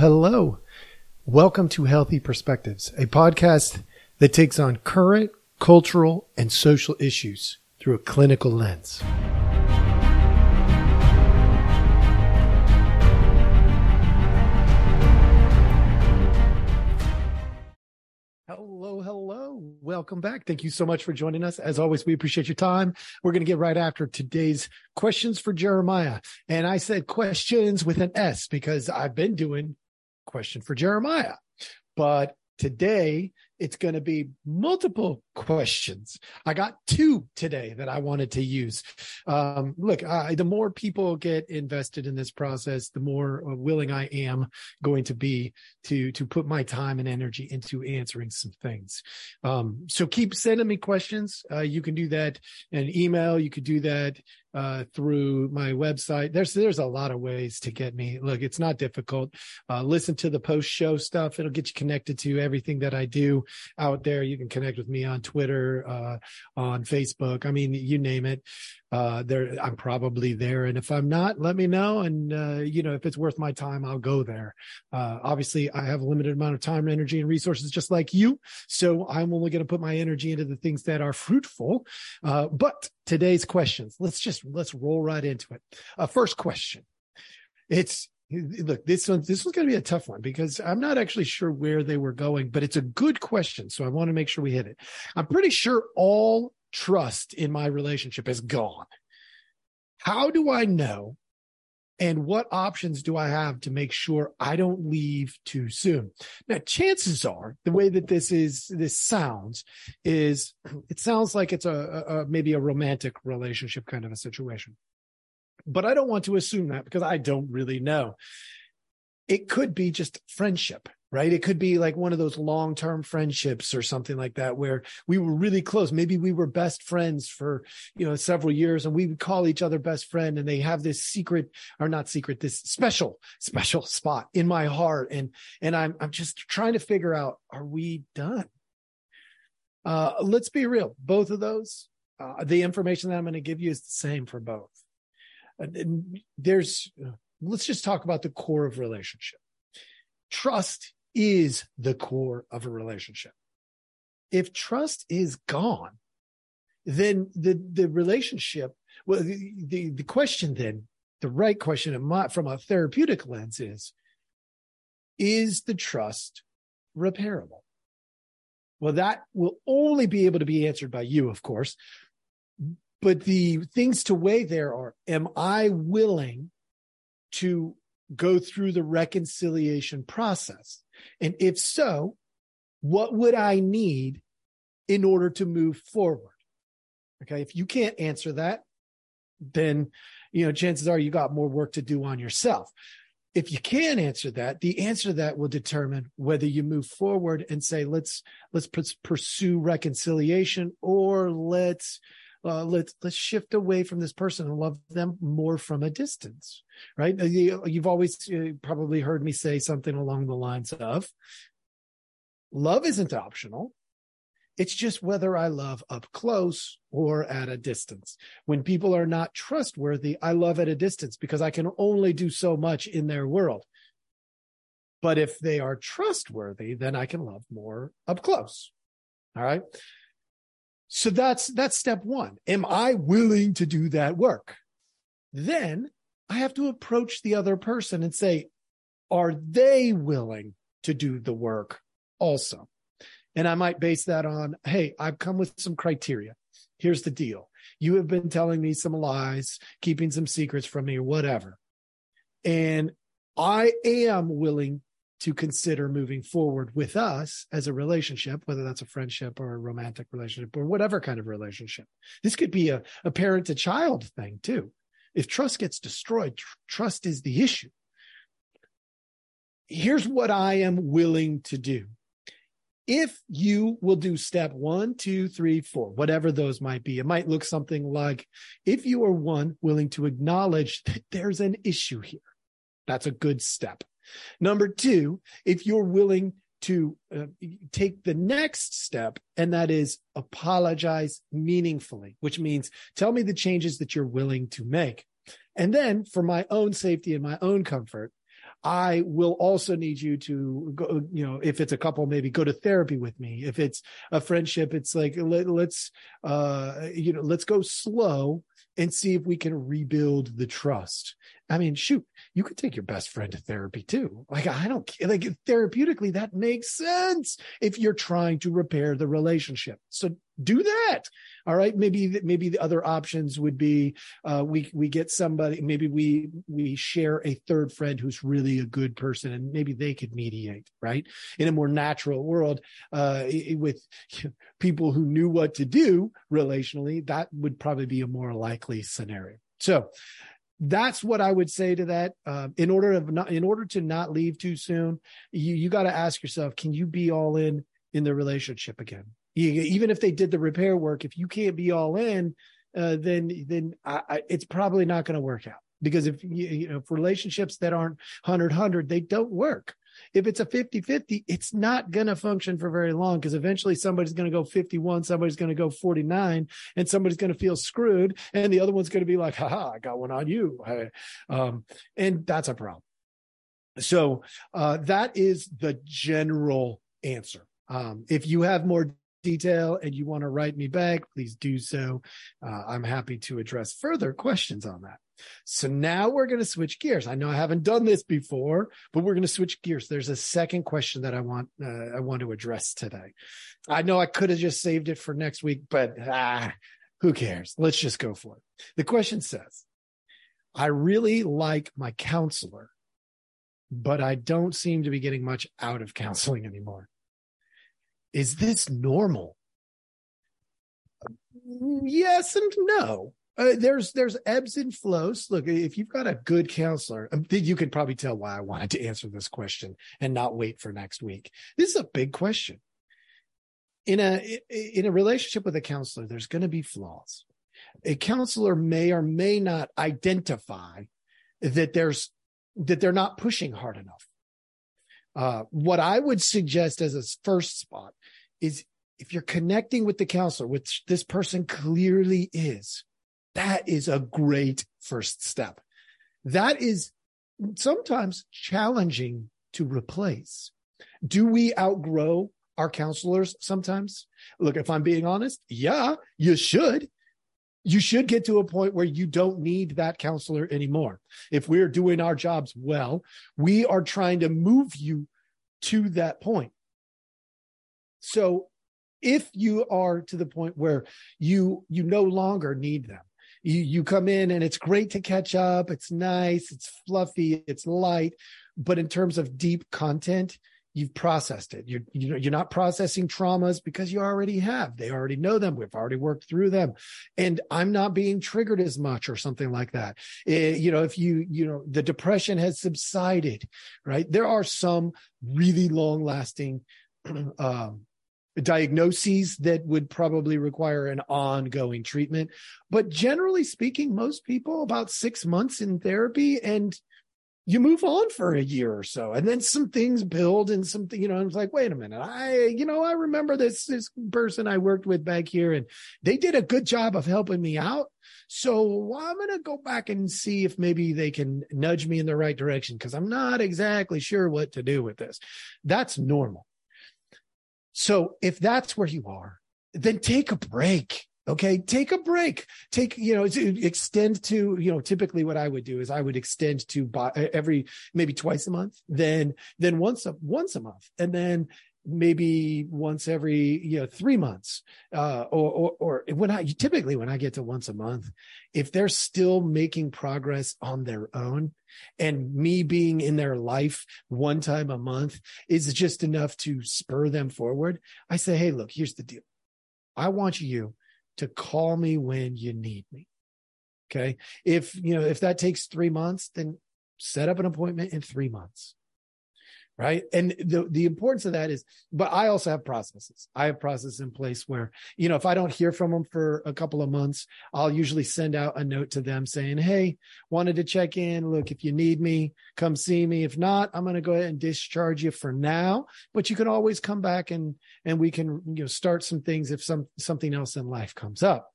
hello. Welcome to Healthy Perspectives, a podcast that takes on current cultural and social issues through a clinical lens. Hello, hello. Welcome back. Thank you so much for joining us. As always, we appreciate your time. We're going to get right after today's questions for Jeremiah. And I said questions with an S because I've been doing question for Jeremiah. But today it's going to be multiple questions. I got two today that I wanted to use. Um, look, I, the more people get invested in this process, the more willing I am going to be to to put my time and energy into answering some things. Um, so keep sending me questions. Uh, you can do that in email. You could do that uh, through my website. There's there's a lot of ways to get me. Look, it's not difficult. Uh, listen to the post show stuff. It'll get you connected to everything that I do out there. You can connect with me on Twitter, uh, on Facebook. I mean, you name it. Uh, there, I'm probably there. And if I'm not, let me know. And, uh, you know, if it's worth my time, I'll go there. Uh, obviously I have a limited amount of time, energy and resources, just like you. So I'm only going to put my energy into the things that are fruitful. Uh, but today's questions, let's just, let's roll right into it. Uh, first question. It's, look this one this one's going to be a tough one because i'm not actually sure where they were going but it's a good question so i want to make sure we hit it. I'm pretty sure all trust in my relationship is gone. How do i know? And what options do i have to make sure i don't leave too soon? Now chances are the way that this is this sounds is it sounds like it's a, a maybe a romantic relationship kind of a situation but I don't want to assume that because I don't really know. It could be just friendship, right? It could be like one of those long term friendships or something like that where we were really close. Maybe we were best friends for, you know, several years and we would call each other best friend and they have this secret or not secret, this special, special spot in my heart. And, and I'm, I'm just trying to figure out, are we done? Uh, let's be real. Both of those, uh, the information that I'm going to give you is the same for both there's let's just talk about the core of relationship. Trust is the core of a relationship. If trust is gone then the the relationship well the the, the question then the right question from a therapeutic lens is is the trust repairable? Well that will only be able to be answered by you of course but the things to weigh there are am I willing to go through the reconciliation process? And if so, what would I need in order to move forward? Okay. If you can't answer that, then, you know, chances are you got more work to do on yourself. If you can answer that, the answer to that will determine whether you move forward and say, let's, let's pursue reconciliation or let's uh, let's let's shift away from this person and love them more from a distance right uh, you've always uh, probably heard me say something along the lines of love isn't optional it's just whether I love up close or at a distance. When people are not trustworthy, I love at a distance because I can only do so much in their world. But if they are trustworthy, then I can love more up close. All right. So that's that's step 1. Am I willing to do that work? Then I have to approach the other person and say, are they willing to do the work also? And I might base that on, hey, I've come with some criteria. Here's the deal. You have been telling me some lies, keeping some secrets from me, whatever. And I am willing to consider moving forward with us as a relationship, whether that's a friendship or a romantic relationship or whatever kind of relationship. This could be a, a parent to child thing too. If trust gets destroyed, tr- trust is the issue. Here's what I am willing to do. If you will do step one, two, three, four, whatever those might be, it might look something like if you are one willing to acknowledge that there's an issue here, that's a good step. Number two, if you're willing to uh, take the next step, and that is apologize meaningfully, which means tell me the changes that you're willing to make. And then for my own safety and my own comfort, I will also need you to go, you know, if it's a couple, maybe go to therapy with me. If it's a friendship, it's like, let, us uh, you know, let's go slow and see if we can rebuild the trust. I mean, shoot, you could take your best friend to therapy too. Like, I don't like therapeutically, that makes sense if you're trying to repair the relationship. So do that. All right. Maybe, maybe the other options would be, uh, we, we get somebody, maybe we, we share a third friend who's really a good person and maybe they could mediate, right? In a more natural world, uh, with people who knew what to do relationally, that would probably be a more likely scenario. So that's what I would say to that. Uh, in order of not, in order to not leave too soon, you you got to ask yourself: Can you be all in in the relationship again? You, even if they did the repair work, if you can't be all in, uh, then then I, I, it's probably not going to work out. Because if you, you know, if relationships that aren't 100 100, they don't work. If it's a 50 50, it's not going to function for very long because eventually somebody's going to go 51, somebody's going to go 49, and somebody's going to feel screwed. And the other one's going to be like, haha, I got one on you. Um, and that's a problem. So uh, that is the general answer. Um, if you have more detail and you want to write me back, please do so. Uh, I'm happy to address further questions on that. So now we're going to switch gears. I know I haven't done this before, but we're going to switch gears. There's a second question that I want uh, I want to address today. I know I could have just saved it for next week, but ah, who cares? Let's just go for it. The question says, I really like my counselor, but I don't seem to be getting much out of counseling anymore. Is this normal? Yes and no. Uh, there's there's ebbs and flows. Look, if you've got a good counselor, um, you could probably tell why I wanted to answer this question and not wait for next week. This is a big question. In a in a relationship with a counselor, there's going to be flaws. A counselor may or may not identify that there's that they're not pushing hard enough. Uh, what I would suggest as a first spot is if you're connecting with the counselor, which this person clearly is, that is a great first step. That is sometimes challenging to replace. Do we outgrow our counselors sometimes? Look, if I'm being honest, yeah, you should. You should get to a point where you don't need that counselor anymore. If we're doing our jobs well, we are trying to move you to that point. So if you are to the point where you you no longer need them you you come in and it's great to catch up. It's nice. It's fluffy. It's light. But in terms of deep content you've processed it. You're you're not processing traumas because you already have. They already know them. We've already worked through them. And i'm not being triggered as much or something like that. It, eh, you know if you you know the depression has subsided right? There are some really long lasting um diagnoses that would probably require an ongoing treatment. But generally speaking, most people about six months in therapy and you move on for a year or so and then some things build and something you know it's like wait a minute i you know i remember this this person i worked with back here and they did a good job of helping me out. So i'm going to go back and see if maybe they can nudge me in the right direction because i'm not exactly sure what to do with this. That's normal so if that's where you are, then take a break. Okay. Take a break. Take, you know, extend to, you know, typically what I would do is I would extend to buy every, maybe twice a month, then, then once a, once a month. And then maybe once every you know three months uh, or, or or when i typically when i get to once a month if they're still making progress on their own and me being in their life one time a month is just enough to spur them forward i say hey look here's the deal. I want you to call me when you need me. Okay? If you know if that takes 3 months then set up an appointment in 3 months right? And the the importance of that is but i also have processes. I have processes in place where you know if i don't hear from them for a couple of months i'll usually send out a note to them saying hey wanted to check in. Look if you need me come see me. If not i'm going to go ahead and discharge you for now. But you can always come back and and we can you know start some things if some something else in life comes up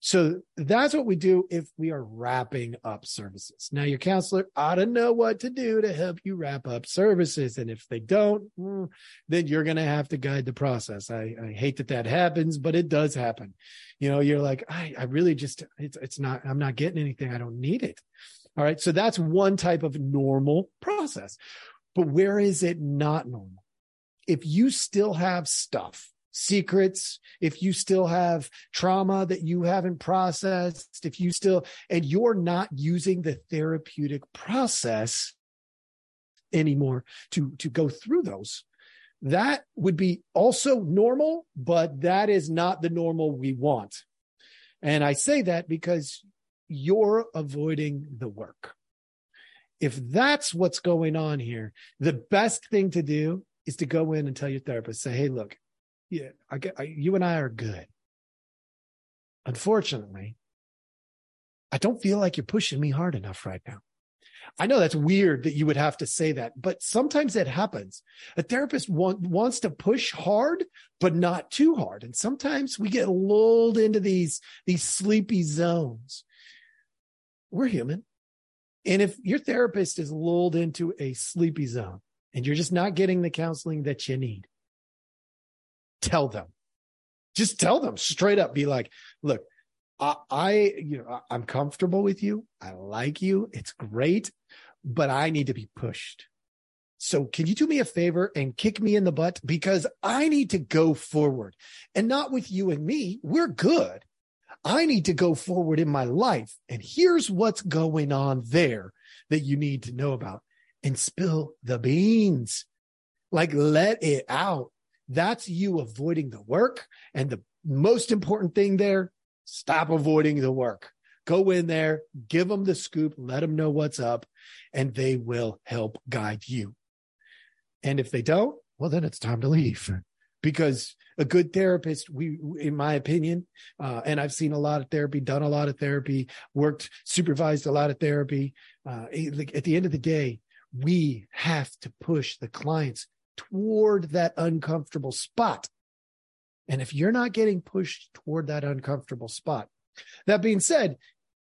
So that's what we do if we are wrapping up services. Now, your counselor ought to know what to do to help you wrap up services. And if they don't, mm, then you're going to have to guide the process. I, I, hate that that happens, but it does happen. You know, you're like, I, I really just, it's, it's not, I'm not getting anything. I don't need it. All right. So that's one type of normal process. But where is it not normal? If you still have stuff secrets, if you still have trauma that you haven't processed, if you still, and you're not using the therapeutic process anymore to, to go through those, that would be also normal, but that is not the normal we want. And I say that because you're avoiding the work. If that's what's going on here, the best thing to do is to go in and tell your therapist, say, Hey, look, yeah, I, I, you and I are good. Unfortunately, I don't feel like you're pushing me hard enough right now. I know that's weird that you would have to say that, but sometimes it happens. A therapist want, wants to push hard, but not too hard. And sometimes we get lulled into these, these sleepy zones. We're human. And if your therapist is lulled into a sleepy zone and you're just not getting the counseling that you need, tell them. Just tell them straight up. Be like, look, I, I you know, I'm comfortable with you. I like you. It's great, but I need to be pushed. So can you do me a favor and kick me in the butt? Because I need to go forward and not with you and me. We're good. I need to go forward in my life. And here's what's going on there that you need to know about and spill the beans. Like let it out. That's you avoiding the work. And the most important thing there, stop avoiding the work. Go in there, give them the scoop, let them know what's up, and they will help guide you. And if they don't, well, then it's time to leave because a good therapist, we, in my opinion, uh, and I've seen a lot of therapy, done a lot of therapy, worked, supervised a lot of therapy. Uh, at the end of the day, we have to push the clients toward that uncomfortable spot. And if you're not getting pushed toward that uncomfortable spot, that being said,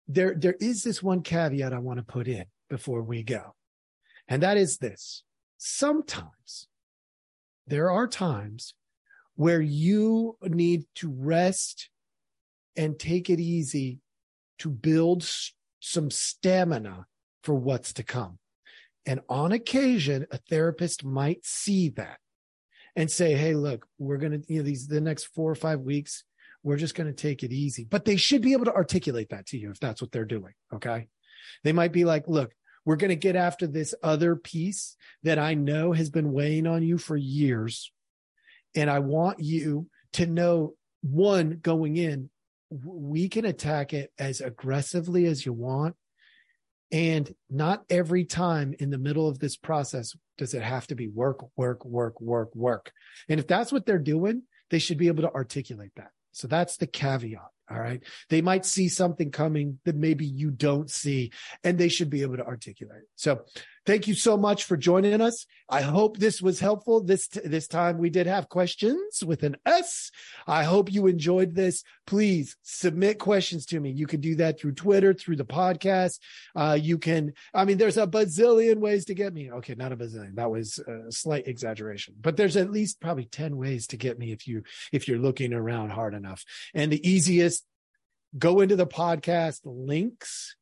there, there is this one caveat I want to put in before we go. And that is this. Sometimes there are times where you need to rest and take it easy to build some stamina for what's to come. And on occasion, a therapist might see that and say, Hey, look, we're going to, you know, these, the next four or five weeks, we're just going to take it easy. But they should be able to articulate that to you if that's what they're doing. Okay. They might be like, look, we're going to get after this other piece that I know has been weighing on you for years. And I want you to know one going in, we can attack it as aggressively as you want and not every time in the middle of this process does it have to be work, work, work, work, work. And if that's what they're doing, they should be able to articulate that. So that's the caveat. All right. They might see something coming that maybe you don't see, and they should be able to articulate. it. So thank you so much for joining us. I hope this was helpful. This, this time we did have questions with an S. I hope you enjoyed this. Please submit questions to me. You can do that through Twitter, through the podcast. Uh, you can, I mean, there's a bazillion ways to get me. Okay. Not a bazillion. That was a slight exaggeration, but there's at least probably 10 ways to get me if you, if you're looking around hard enough. And the easiest go into the podcast links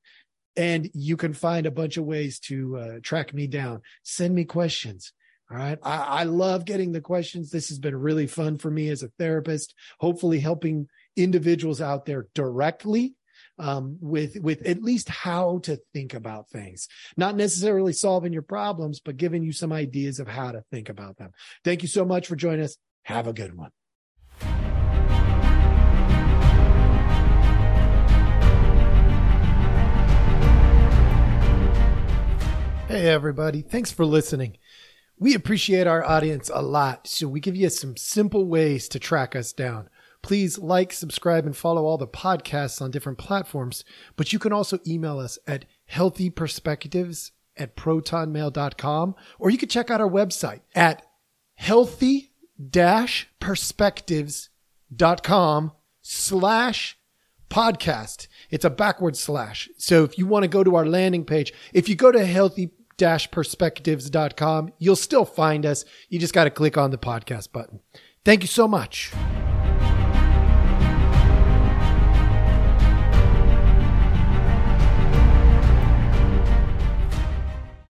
and you can find a bunch of ways to uh, track me down. Send me questions. All right. I, I love getting the questions. This has been really fun for me as a therapist, hopefully helping individuals out there directly um, with with at least how to think about things not necessarily solving your problems but giving you some ideas of how to think about them thank you so much for joining us have a good one Hey, everybody. Thanks for listening. We appreciate our audience a lot, so we give you some simple ways to track us down. Please like, subscribe, and follow all the podcasts on different platforms, but you can also email us at healthyperspectives at protonmail.com, or you can check out our website at healthy-perspectives.com slash podcast. It's a backward slash. So if you want to go to our landing page, if you go to healthy perspectives.com, you'll still find us. You just got to click on the podcast button. Thank you so much.